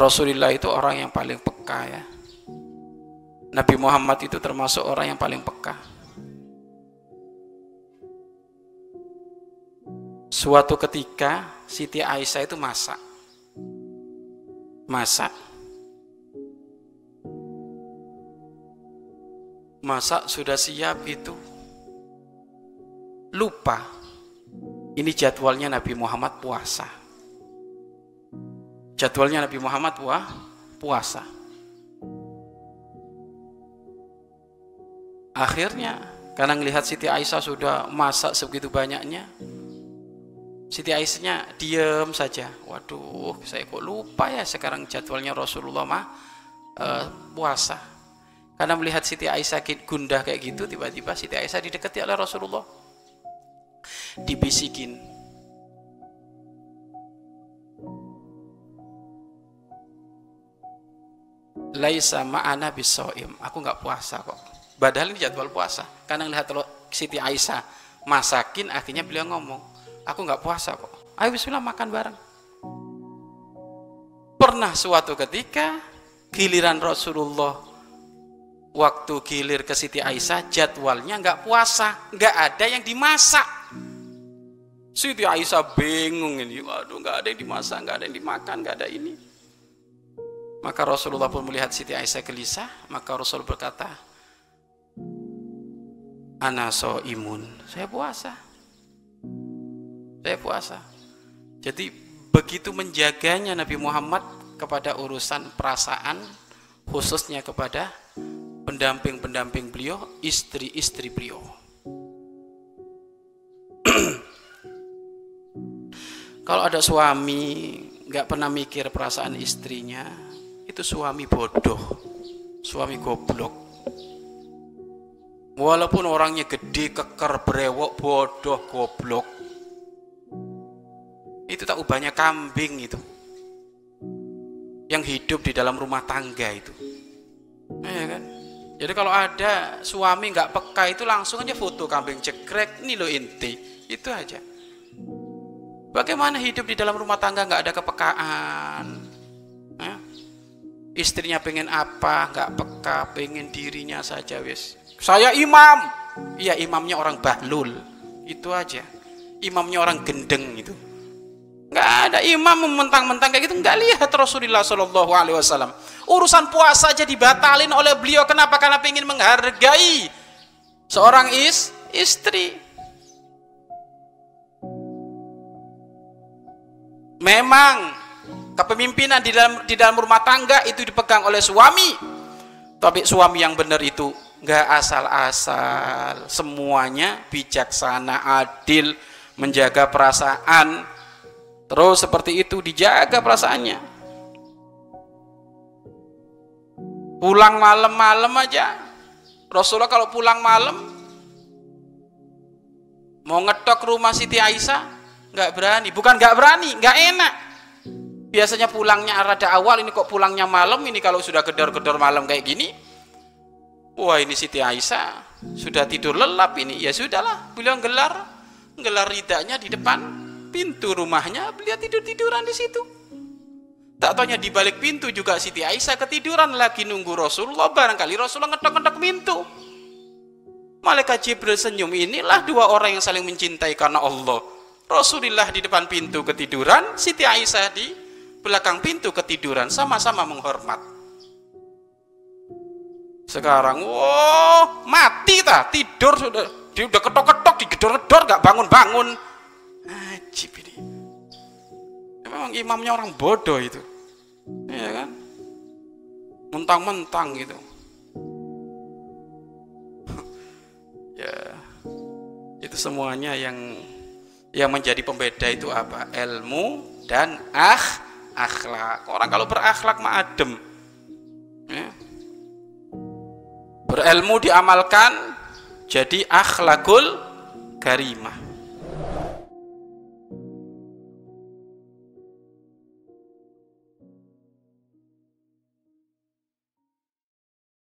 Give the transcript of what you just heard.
Rasulullah itu orang yang paling peka ya. Nabi Muhammad itu termasuk orang yang paling peka. Suatu ketika Siti Aisyah itu masak. Masak. Masak sudah siap itu. Lupa. Ini jadwalnya Nabi Muhammad puasa. Jadwalnya Nabi Muhammad wah, puasa. Akhirnya karena melihat Siti Aisyah sudah masak sebegitu banyaknya, Siti Aisyahnya diam saja. Waduh, saya kok lupa ya sekarang jadwalnya Rasulullah mah uh, puasa. Karena melihat Siti Aisyah gundah kayak gitu, tiba-tiba Siti Aisyah didekati oleh Rasulullah. Dibisikin, laisa ma'ana bisoim. Aku nggak puasa kok. Padahal ini jadwal puasa. Karena lihat Siti Aisyah masakin akhirnya beliau ngomong aku nggak puasa kok. Ayo bismillah makan bareng. Pernah suatu ketika giliran Rasulullah waktu gilir ke Siti Aisyah jadwalnya nggak puasa. Nggak ada yang dimasak. Siti Aisyah bingung ini. Waduh nggak ada yang dimasak nggak ada yang dimakan nggak ada ini maka Rasulullah pun melihat Siti Aisyah gelisah, maka Rasul berkata, Ana so imun, saya puasa. Saya puasa. Jadi begitu menjaganya Nabi Muhammad kepada urusan perasaan, khususnya kepada pendamping-pendamping beliau, istri-istri beliau. Kalau ada suami nggak pernah mikir perasaan istrinya, itu suami bodoh, suami goblok. Walaupun orangnya gede, keker, brewok, bodoh, goblok. Itu tak ubahnya kambing itu. Yang hidup di dalam rumah tangga itu. Ya kan? Jadi kalau ada suami nggak peka itu langsung aja foto kambing cekrek, ini lo inti. Itu aja. Bagaimana hidup di dalam rumah tangga nggak ada kepekaan? Ya? istrinya pengen apa nggak peka pengen dirinya saja wis. Saya imam. Iya imamnya orang bahlul. Itu aja. Imamnya orang gendeng itu nggak ada imam mentang-mentang kayak gitu. Nggak lihat Rasulullah Shallallahu Alaihi Wasallam. Urusan puasa aja dibatalin oleh beliau. Kenapa? Karena pengen menghargai seorang is istri. Memang kepemimpinan di dalam di dalam rumah tangga itu dipegang oleh suami. Tapi suami yang benar itu nggak asal-asal. Semuanya bijaksana adil menjaga perasaan. Terus seperti itu dijaga perasaannya. Pulang malam-malam aja. Rasulullah kalau pulang malam mau ngetok rumah Siti Aisyah nggak berani. Bukan nggak berani nggak enak biasanya pulangnya rada awal ini kok pulangnya malam ini kalau sudah gedor-gedor malam kayak gini. Wah ini Siti Aisyah sudah tidur lelap ini. Ya sudahlah beliau gelar gelar ridanya di depan pintu rumahnya beliau tidur-tiduran di situ. Tak tanya di balik pintu juga Siti Aisyah ketiduran lagi nunggu Rasulullah. Barangkali Rasulullah ngetok-ngetok pintu. Malaikat Jibril senyum inilah dua orang yang saling mencintai karena Allah. Rasulullah di depan pintu ketiduran Siti Aisyah di belakang pintu ketiduran sama-sama menghormat. Sekarang wow mati ta tidur sudah dia udah ketok-ketok digedor-gedor gak bangun-bangun. Ajib ini memang imamnya orang bodoh itu. Ya kan? Mentang-mentang gitu. Ya itu semuanya yang yang menjadi pembeda itu apa? Ilmu dan ah akhlak. Orang kalau berakhlak mah adem. Ya. Berilmu diamalkan jadi akhlakul karimah.